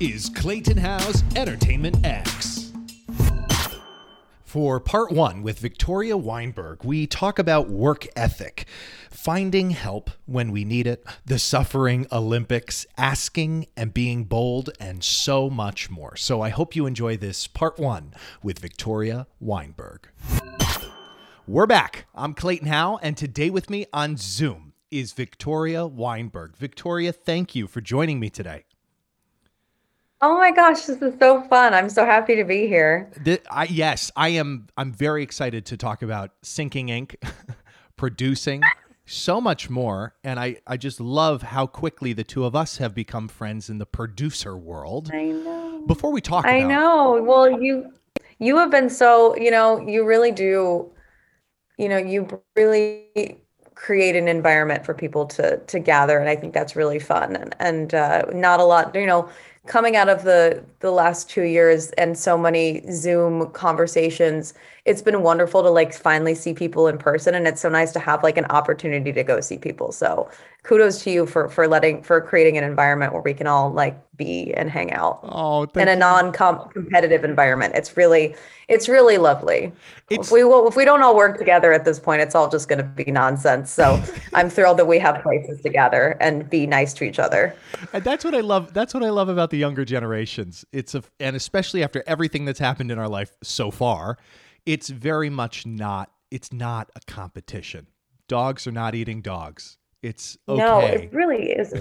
is Clayton Howe's Entertainment X. For part one with Victoria Weinberg, we talk about work ethic, finding help when we need it, the suffering Olympics, asking and being bold, and so much more. So I hope you enjoy this part one with Victoria Weinberg. We're back. I'm Clayton Howe, and today with me on Zoom is Victoria Weinberg. Victoria, thank you for joining me today. Oh my gosh, this is so fun. I'm so happy to be here. The, I, yes, I am. I'm very excited to talk about Sinking Ink, producing, so much more. And I, I just love how quickly the two of us have become friends in the producer world. I know. Before we talk I about know. Well, you you have been so, you know, you really do, you know, you really create an environment for people to to gather and I think that's really fun and and uh, not a lot, you know, coming out of the the last two years and so many zoom conversations it's been wonderful to like finally see people in person and it's so nice to have like an opportunity to go see people. So kudos to you for for letting for creating an environment where we can all like be and hang out oh, in a non-competitive environment. It's really it's really lovely. It's- if we will if we don't all work together at this point it's all just going to be nonsense. So i'm thrilled that we have places to gather and be nice to each other. And that's what I love. That's what I love about the younger generations. It's a, and especially after everything that's happened in our life so far, it's very much not. It's not a competition. Dogs are not eating dogs. It's okay. No, it really is.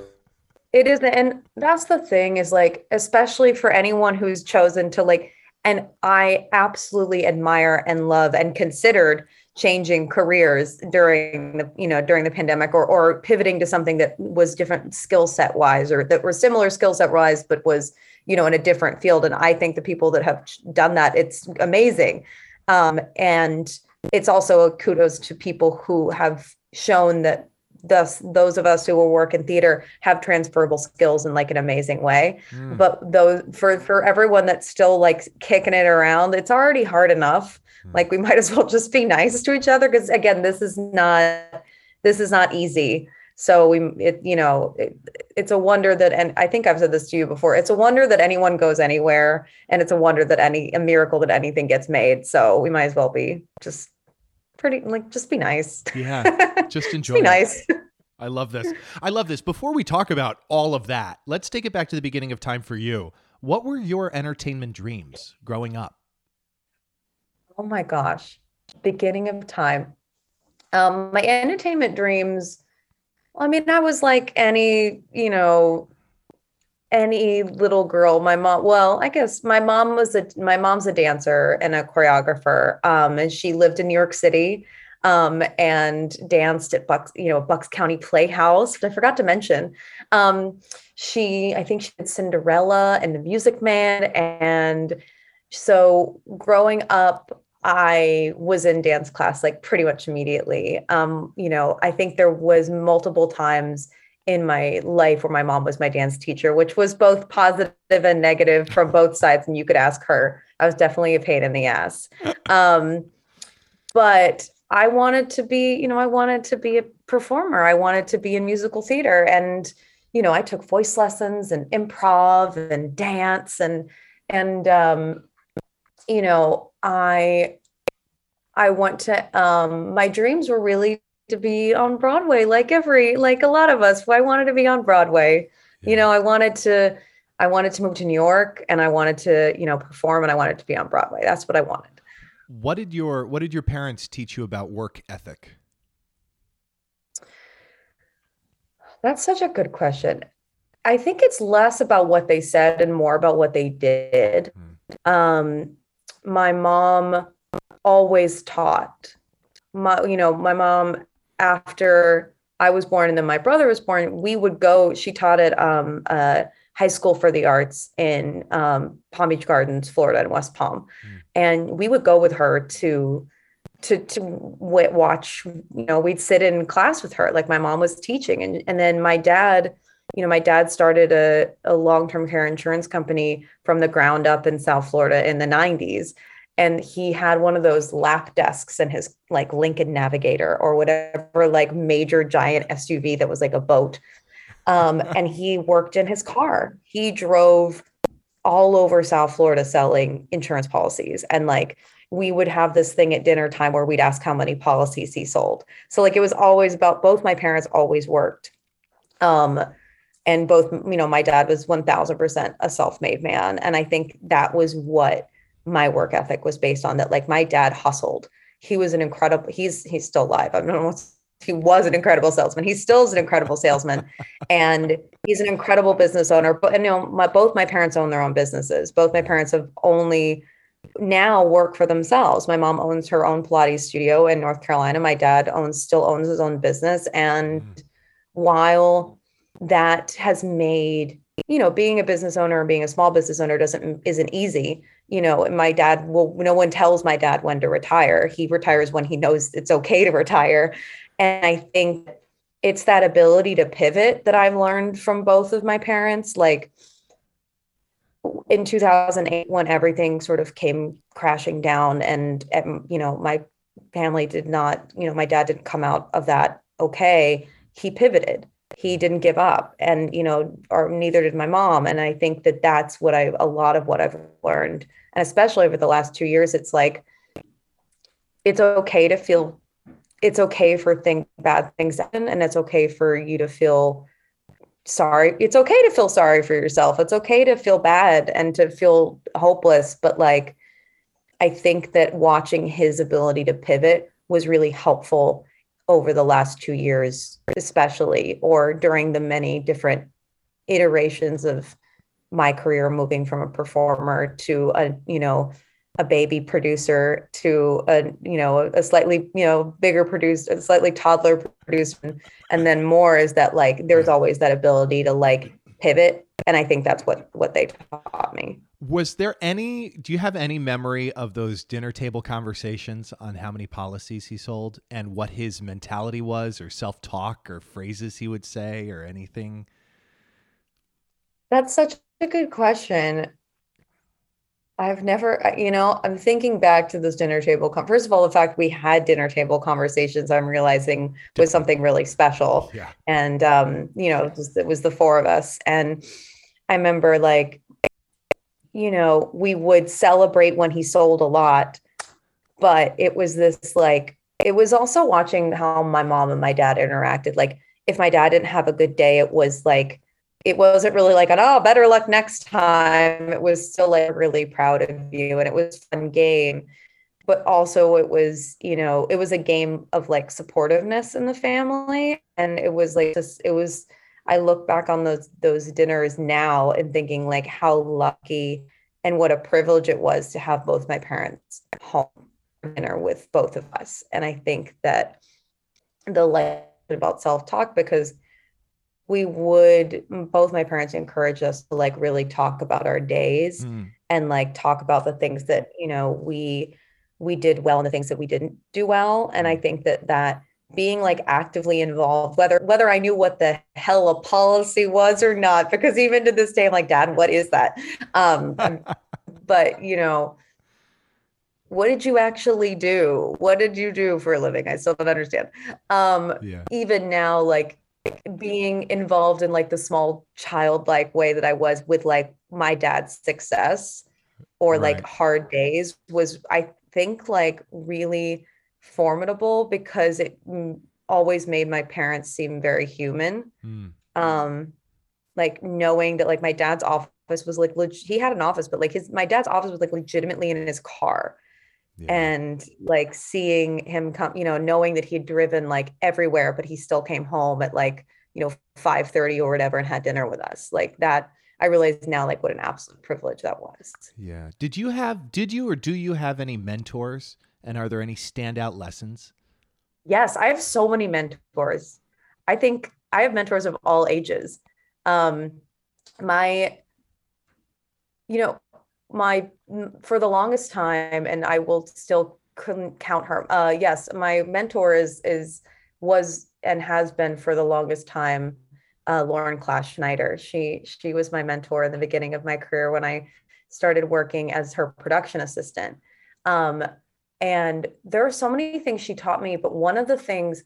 It is, and that's the thing is like, especially for anyone who's chosen to like, and I absolutely admire and love and considered changing careers during the, you know, during the pandemic or or pivoting to something that was different skill set wise or that were similar skill set wise, but was, you know, in a different field. And I think the people that have done that, it's amazing. Um, and it's also a kudos to people who have shown that thus those of us who will work in theater have transferable skills in like an amazing way Mm. but those for for everyone that's still like kicking it around it's already hard enough Mm. like we might as well just be nice to each other because again this is not this is not easy so we it you know it, it's a wonder that and i think i've said this to you before it's a wonder that anyone goes anywhere and it's a wonder that any a miracle that anything gets made so we might as well be just pretty like just be nice Yeah, just just enjoy. be it. nice I love this. I love this. Before we talk about all of that, let's take it back to the beginning of time for you. What were your entertainment dreams growing up? Oh my gosh. Beginning of time. Um, my entertainment dreams. I mean, I was like any, you know, any little girl. My mom, well, I guess my mom was a my mom's a dancer and a choreographer. Um, and she lived in New York City um and danced at Bucks, you know, Bucks County Playhouse. I forgot to mention. Um, she, I think she did Cinderella and the Music Man. And so growing up, I was in dance class like pretty much immediately. Um, you know, I think there was multiple times in my life where my mom was my dance teacher, which was both positive and negative from both sides. And you could ask her. I was definitely a pain in the ass. Um, but I wanted to be, you know, I wanted to be a performer. I wanted to be in musical theater. And, you know, I took voice lessons and improv and dance and and um, you know, I I want to um my dreams were really to be on Broadway like every like a lot of us. I wanted to be on Broadway. Yeah. You know, I wanted to I wanted to move to New York and I wanted to, you know, perform and I wanted to be on Broadway. That's what I wanted. What did your What did your parents teach you about work ethic? That's such a good question. I think it's less about what they said and more about what they did. Um, my mom always taught. My, you know, my mom after I was born and then my brother was born, we would go. She taught at um, uh, High School for the Arts in um, Palm Beach Gardens, Florida, in West Palm, Mm. and we would go with her to to to w- watch. You know, we'd sit in class with her, like my mom was teaching, and and then my dad. You know, my dad started a, a long-term care insurance company from the ground up in South Florida in the 90s and he had one of those lap desks in his like Lincoln Navigator or whatever like major giant SUV that was like a boat. Um, and he worked in his car. He drove all over South Florida selling insurance policies. And like we would have this thing at dinner time where we'd ask how many policies he sold. So like it was always about both my parents always worked. Um and both you know my dad was 1000% a self-made man and I think that was what my work ethic was based on that like my dad hustled. He was an incredible he's he's still alive. I don't know he was an incredible salesman. He still is an incredible salesman, and he's an incredible business owner. But you know, my both my parents own their own businesses. Both my parents have only now work for themselves. My mom owns her own Pilates studio in North Carolina. My dad owns still owns his own business, and mm. while that has made you know being a business owner and being a small business owner doesn't isn't easy you know my dad will no one tells my dad when to retire he retires when he knows it's okay to retire and I think it's that ability to pivot that I've learned from both of my parents. Like in 2008, when everything sort of came crashing down, and, and you know, my family did not, you know, my dad didn't come out of that okay. He pivoted. He didn't give up, and you know, or neither did my mom. And I think that that's what I, a lot of what I've learned, and especially over the last two years, it's like it's okay to feel it's okay for think bad things happen and it's okay for you to feel sorry. It's okay to feel sorry for yourself. It's okay to feel bad and to feel hopeless. But like i think that watching his ability to pivot was really helpful over the last 2 years especially or during the many different iterations of my career moving from a performer to a you know a baby producer to a you know a slightly you know bigger producer a slightly toddler producer. And then more is that like there's always that ability to like pivot. And i think that's what what they taught me was there any do you have any memory of those dinner table conversations on how many policies he sold and what his mentality was or self-talk or phrases he would say or anything that's such a good question I've never, you know, I'm thinking back to this dinner table. Com- First of all, the fact we had dinner table conversations, I'm realizing was something really special. Yeah. And, um, you know, it was, it was the four of us. And I remember like, you know, we would celebrate when he sold a lot, but it was this like, it was also watching how my mom and my dad interacted. Like, if my dad didn't have a good day, it was like, it wasn't really like an oh better luck next time it was still like really proud of you and it was fun game but also it was you know it was a game of like supportiveness in the family and it was like just it was i look back on those those dinners now and thinking like how lucky and what a privilege it was to have both my parents at home dinner with both of us and i think that the like about self-talk because we would both my parents encourage us to like really talk about our days mm. and like talk about the things that you know we we did well and the things that we didn't do well and i mm. think that that being like actively involved whether whether i knew what the hell a policy was or not because even to this day i'm like dad what is that um but you know what did you actually do what did you do for a living i still don't understand um yeah. even now like being involved in like the small childlike way that I was with like my dad's success or right. like hard days was I think like really formidable because it always made my parents seem very human. Mm. Um like knowing that like my dad's office was like leg- he had an office but like his my dad's office was like legitimately in his car yeah. and like seeing him come you know knowing that he'd driven like everywhere but he still came home at like you know 5 30 or whatever and had dinner with us like that i realize now like what an absolute privilege that was yeah did you have did you or do you have any mentors and are there any standout lessons? Yes i have so many mentors. I think i have mentors of all ages. Um my you know my for the longest time and i will still couldn't count her uh yes my mentor is is was and has been for the longest time uh, lauren class schneider she she was my mentor in the beginning of my career when i started working as her production assistant. Um, and there are so many things she taught me but one of the things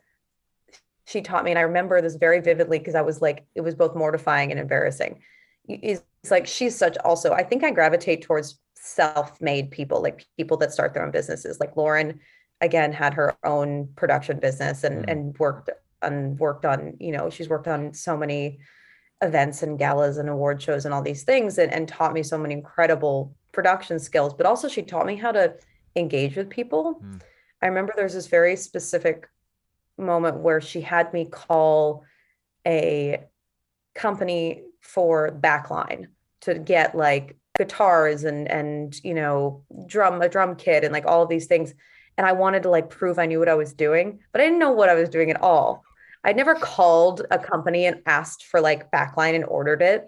she taught me and i remember this very vividly because i was like it was both mortifying and embarrassing is like she's such also I think I gravitate towards self-made people, like people that start their own businesses. Like Lauren again had her own production business and Mm. and worked on worked on, you know, she's worked on so many events and galas and award shows and all these things and, and taught me so many incredible production skills, but also she taught me how to engage with people. Mm. I remember there's this very specific moment where she had me call a company for backline to get like guitars and and you know drum a drum kit and like all of these things and I wanted to like prove I knew what I was doing but I didn't know what I was doing at all. I'd never called a company and asked for like backline and ordered it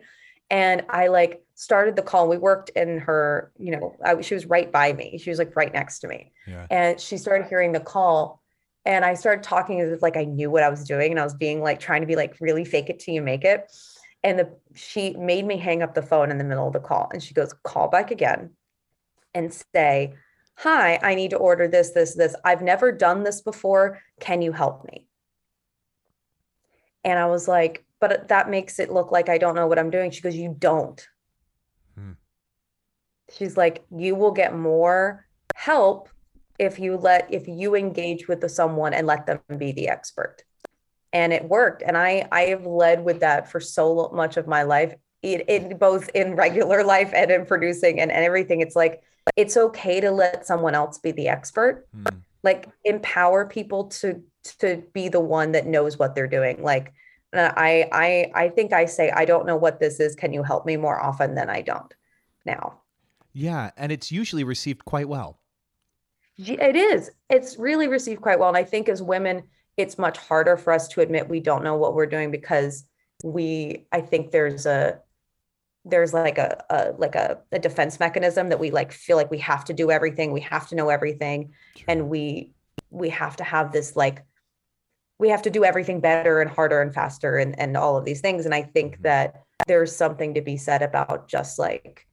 and I like started the call we worked in her you know I, she was right by me. She was like right next to me. Yeah. and she started hearing the call and i started talking as if like i knew what i was doing and i was being like trying to be like really fake it till you make it. And the she made me hang up the phone in the middle of the call and she goes call back again and say hi i need to order this this this. I've never done this before. Can you help me and i was like but that makes it look like i don't know what i'm doing. She goes you don't. Hmm. she's like you will get more help if you let if you engage with the someone and let them be the expert. And it worked. And i i have led with that for so much of my life it, it both in regular life and in producing and, and everything. It's like it's okay to let someone else be the expert. Mm. like empower people to to be the one that knows what they're doing. Like uh, i i i think i say i don't know what this is can you help me more often than i don't now Yeah, and it's usually received quite well. It is. It's really received quite well. And I think as women, it's much harder for us to admit we don't know what we're doing because we, I think there's a, there's like a, a like a, a defense mechanism that we like feel like we have to do everything. We have to know everything. And we, we have to have this like, we have to do everything better and harder and faster and, and all of these things. And I think Mhm. that there's something to be said about just like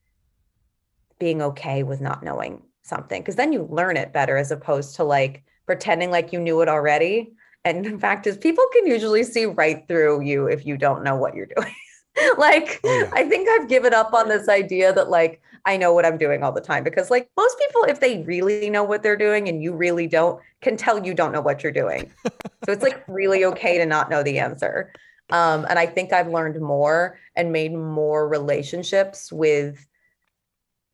being okay with not knowing something because then you learn it better as opposed to like pretending like you knew it already and in fact is people can usually see right through you if you don't know what you're doing like Oh, yeah. i think i've given up on this idea that like i know what i'm doing all the time because like most people if they really know what they're doing and you really don't can tell you don't know what you're doing so it's like really okay to not know the answer um, and i think i've learned more and made more relationships with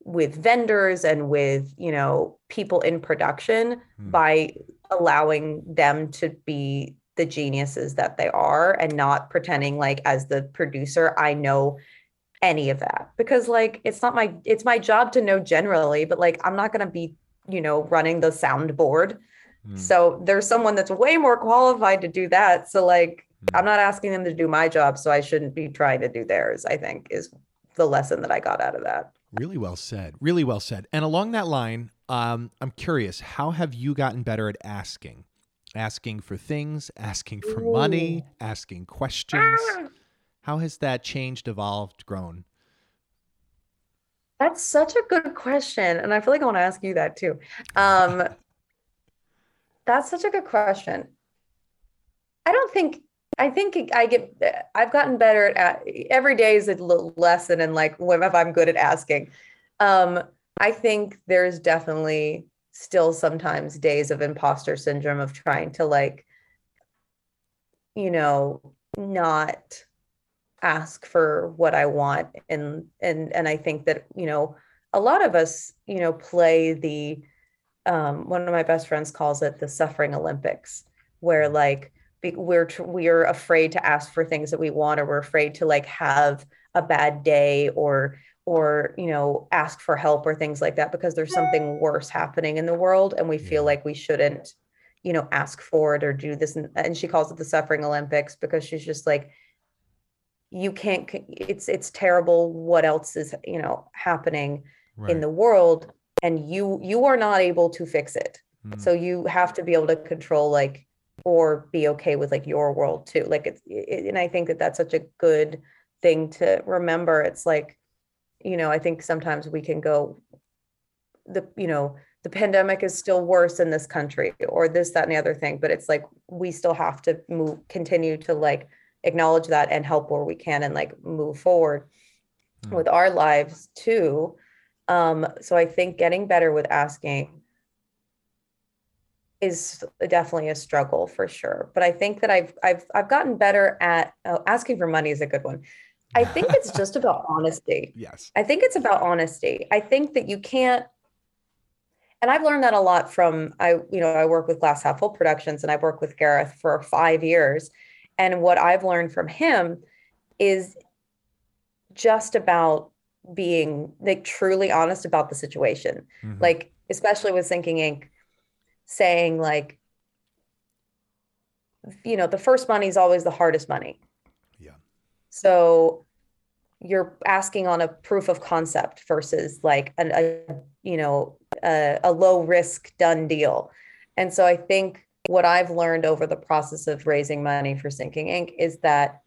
with vendors and with you know people in production Hmm. by allowing them to be the geniuses that they are and not pretending like as the producer i know any of that because like it's not my it's my job to know generally but like i'm not going to be you know running the soundboard Mm. so there's someone that's way more qualified to do that so like Mm. i'm not asking them to do my job so i shouldn't be trying to do theirs i think is the lesson that i got out of that Really well said. Really well said. And along that line, um, I'm curious, how have you gotten better at asking? Asking for things, asking for money, asking questions. How has that changed, evolved, grown? That's such a good question. And I feel like I want to ask you that too. Um, that's such a good question. I don't think, I think I get, I've gotten better at every day is a little lesson in like if I'm good at asking. Um, I think there's definitely still sometimes days of imposter syndrome of trying to like, you know, not ask for what I want. And and and I think that you know a lot of us you know play the um one of my best friends calls it the suffering Olympics where like we're we're afraid to ask for things that we want or we're afraid to like have a bad day or or you know ask for help or things like that because there's something worse happening in the world and we feel like we shouldn't you know ask for it or do this and, and she calls it the suffering olympics because she's just like you can't it's it's terrible. What else is you know happening Right. in the world and you you are not able to fix it. Mm. so you have to be able to control like or be okay with like your world too. Like it's it, and i think that that's such a good thing to remember. It's like you know i think sometimes we can go the you know the pandemic is still worse in this country or this that and the other thing but it's like we still have to move continue to like acknowledge that and help where we can and like move forward mm. with our lives too. Um, so I think getting better with asking is definitely a struggle for sure. But I think that I've I've I've gotten better at oh, asking for money is a good one. I think it's just about honesty. Yes. I think it's about honesty. I think that you can't and I've learned that a lot from I, you know, I work with Glass Half Full Productions and I've worked with Gareth for five years. And what I've learned from him is just about being like truly honest about the situation. Mm-hmm. Like, especially with Sinking Ink, saying like, you know, the first money is always the hardest money. So you're asking on a proof of concept versus like an, a you know a, a low risk done deal. And so i think what i've learned over the process of raising money for sinking ink is that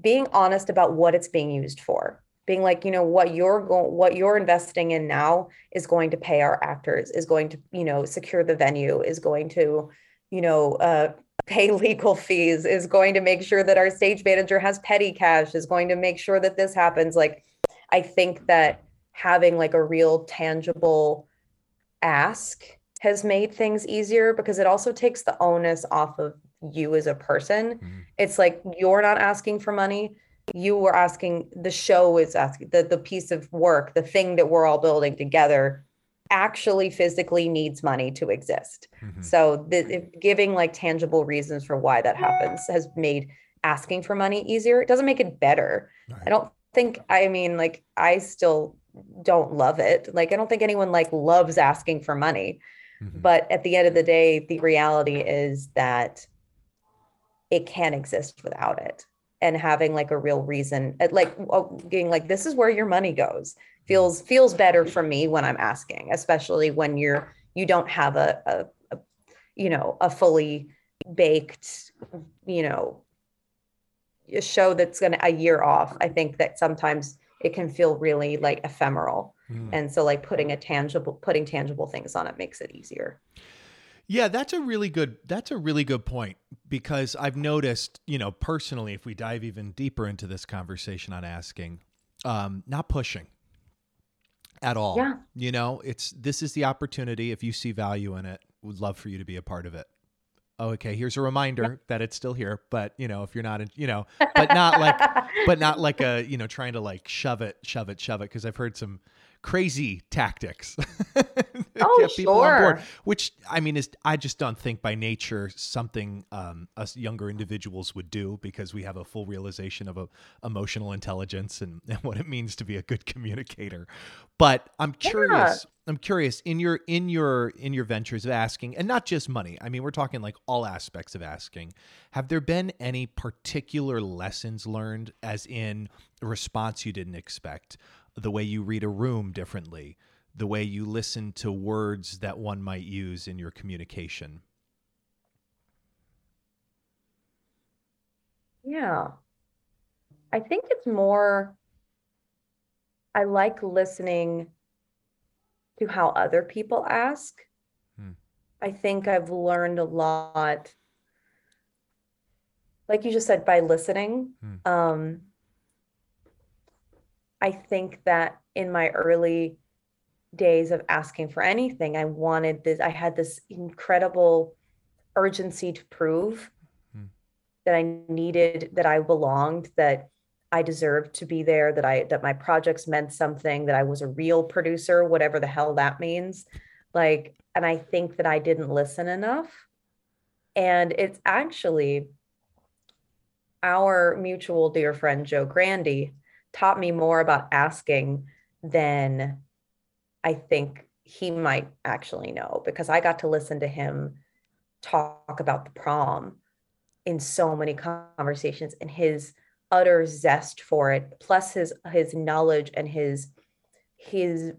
being honest about what it's being used for being like you know what you're going what you're investing in now is going to pay our actors is going to you know secure the venue is going to you know uh, pay legal fees, is going to make sure that our stage manager has petty cash, is going to make sure that this happens. Like, I think that having like a real tangible ask has made things easier because it also takes the onus off of you as a person. Mm-hmm. It's like you're not asking for money. You were asking, the show is asking, the, the piece of work, the thing that we're all building together actually physically needs money to exist. Mm-hmm. So the, giving like tangible reasons for why that happens has made asking for money easier. It doesn't make it better. Right. I don't think I mean like I still don't love it. Like I don't think anyone like loves asking for money. Mm-hmm. But at the end of the day, the reality is that it can't exist without it. And having like a real reason, like being like, this is where your money goes feels feels better for me when I'm asking, especially when you're you don't have a, a, a you know a fully baked you know a show that's going to a year off. I think that sometimes it can feel really like ephemeral. Mm. And so like putting a tangible putting tangible things on it makes it easier. Yeah, that's a really good that's a really good point because I've noticed, you know, personally if we dive even deeper into this conversation on asking, um not pushing at all. Yeah. You know, it's this is the opportunity. If you see value in it, would love for you to be a part of it. Oh, okay, here's a reminder yeah. that it's still here, but you know, if you're not, in, you know, but not like, but not like a, you know, trying to like shove it, shove it, shove it, because I've heard some crazy tactics oh, sure. Which I mean is I just don't think by nature something um, us younger individuals would do because we have a full realization of a, emotional intelligence and, and what it means to be a good communicator. But I'm curious. Yeah. I'm curious in your in your in your ventures of asking and not just money. I mean, we're talking like all aspects of asking. Have there been any particular lessons learned as in a response you didn't expect? The way you read a room differently, the way you listen to words that one might use in your communication. Yeah. I think it's more, I like listening to how other people ask. Hmm. I think I've learned a lot, like you just said, by listening. Hmm. Um, I think that in my early days of asking for anything, I wanted this, I had this incredible urgency to prove hmm. that I needed, that I belonged, that I deserved to be there, that I that my projects meant something, that I was a real producer, whatever the hell that means. Like, and I think that I didn't listen enough. And it's actually our mutual dear friend Joe Grandy taught me more about asking than I think he might actually know because I got to listen to him talk about the prom in so many conversations and his utter zest for it plus his his knowledge and his his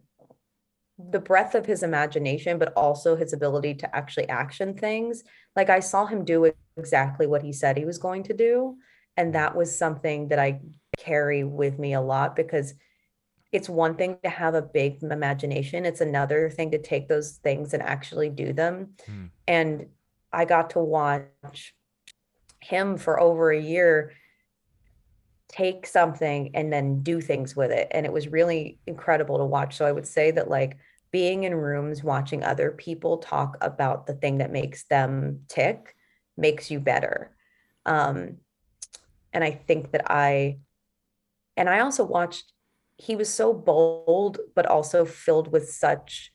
the breadth of his imagination but also his ability to actually action things. Like i saw him do exactly what he said he was going to do and that was something that i carry with me a lot because it's one thing to have a big imagination it's another thing to take those things and actually do them mm. and i got to watch him for over a year take something and then do things with it. And it was really incredible to watch. So I would say that like being in rooms watching other people talk about the thing that makes them tick makes you better. Um, and I think that I, and I also watched, he was so bold, but also filled with such,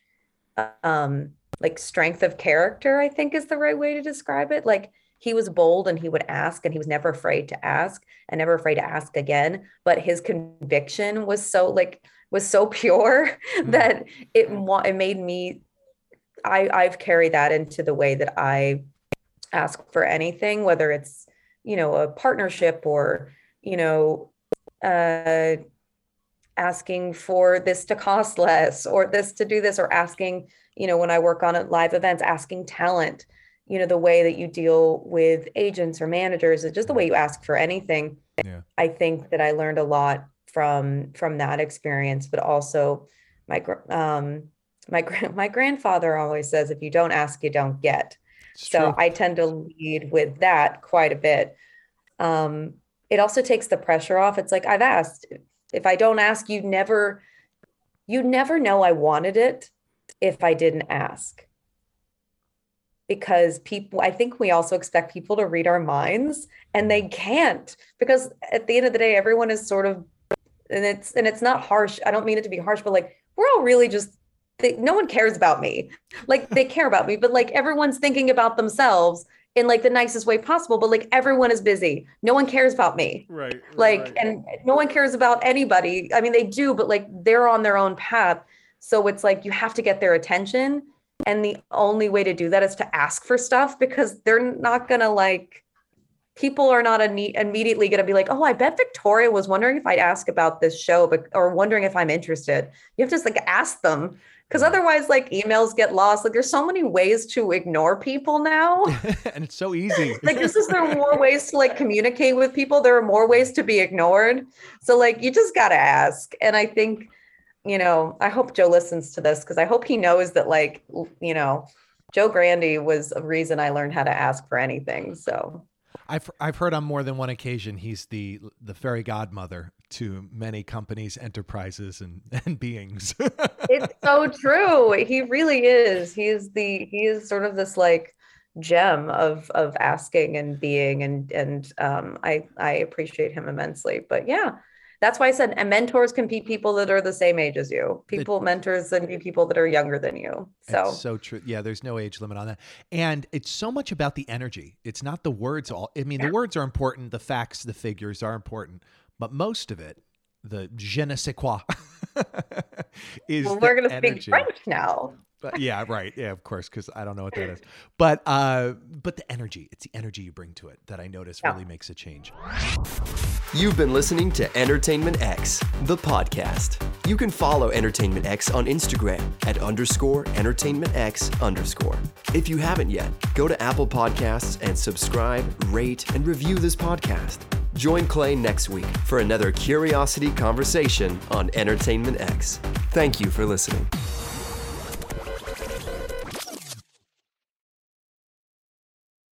um, like strength of character, I think is the right way to describe it. Like he was bold and he would ask and he was never afraid to ask and never afraid to ask again. But his conviction was so like, was so pure mm-hmm. that it, it made me, I, I've carried that into the way that I ask for anything, whether it's, you know, a partnership or, you know, uh, asking for this to cost less or this to do this or asking, you know, when I work on live events, asking talent, you know, the way that you deal with agents or managers, just the way you ask for anything. Yeah. I think that I learned a lot from from that experience, but also my um my my grandfather always says if you don't ask you don't get it's so true. I tend to lead with that quite a bit. Um, it also takes the pressure off. It's like I've asked. If I don't ask, you never, you never know I wanted it if I didn't ask. Because people, I think we also expect people to read our minds, and they can't. Because at the end of the day, everyone is sort of, and it's and it's not harsh. I don't mean it to be harsh, but like we're all really just they, no one cares about me. Like they care about me, but like everyone's thinking about themselves in like the nicest way possible. But like everyone is busy. No one cares about me. Right. Like, right. and no one cares about anybody. I mean, they do, but like they're on their own path. So it's like you have to get their attention. And the only way to do that is to ask for stuff because they're not gonna like people are not immediately going to be like, oh, I bet Victoria was wondering if I'd ask about this show, but or wondering if I'm interested. You have to just like ask them because otherwise like emails get lost. Like there's so many ways to ignore people now. And it's so easy. Like this is there are more ways to like communicate with people. There are more ways to be ignored. So like you just got to ask. And i think you know i hope joe listens to this because i hope he knows that like you know joe grandy was a reason i learned how to ask for anything so. I've I've heard on more than one occasion he's the the fairy godmother to many companies, enterprises, and and beings. it's so true. He really is. He's the he is sort of this like gem of of asking and being and and um, I I appreciate him immensely. But yeah, that's why I said and mentors can be people that are the same age as you. People it, mentors and be people that are younger than you. So so true. Yeah, there's no age limit on that. And it's so much about the energy. It's not the words all I mean, yeah. the words are important, the facts, the figures are important, but most of it, the je ne sais quoi, is well, we're going to speak French now. But yeah, right. Yeah, of course, because I don't know what that is. But uh, but the energy, it's the energy you bring to it that I notice yeah. really makes a change. You've been listening to Entertainment X, the podcast. You can follow Entertainment X on Instagram at underscore Entertainment X underscore. If you haven't yet, go to Apple Podcasts and subscribe, rate, and review this podcast. Join Clay next week for another curiosity conversation on Entertainment X. Thank you for listening.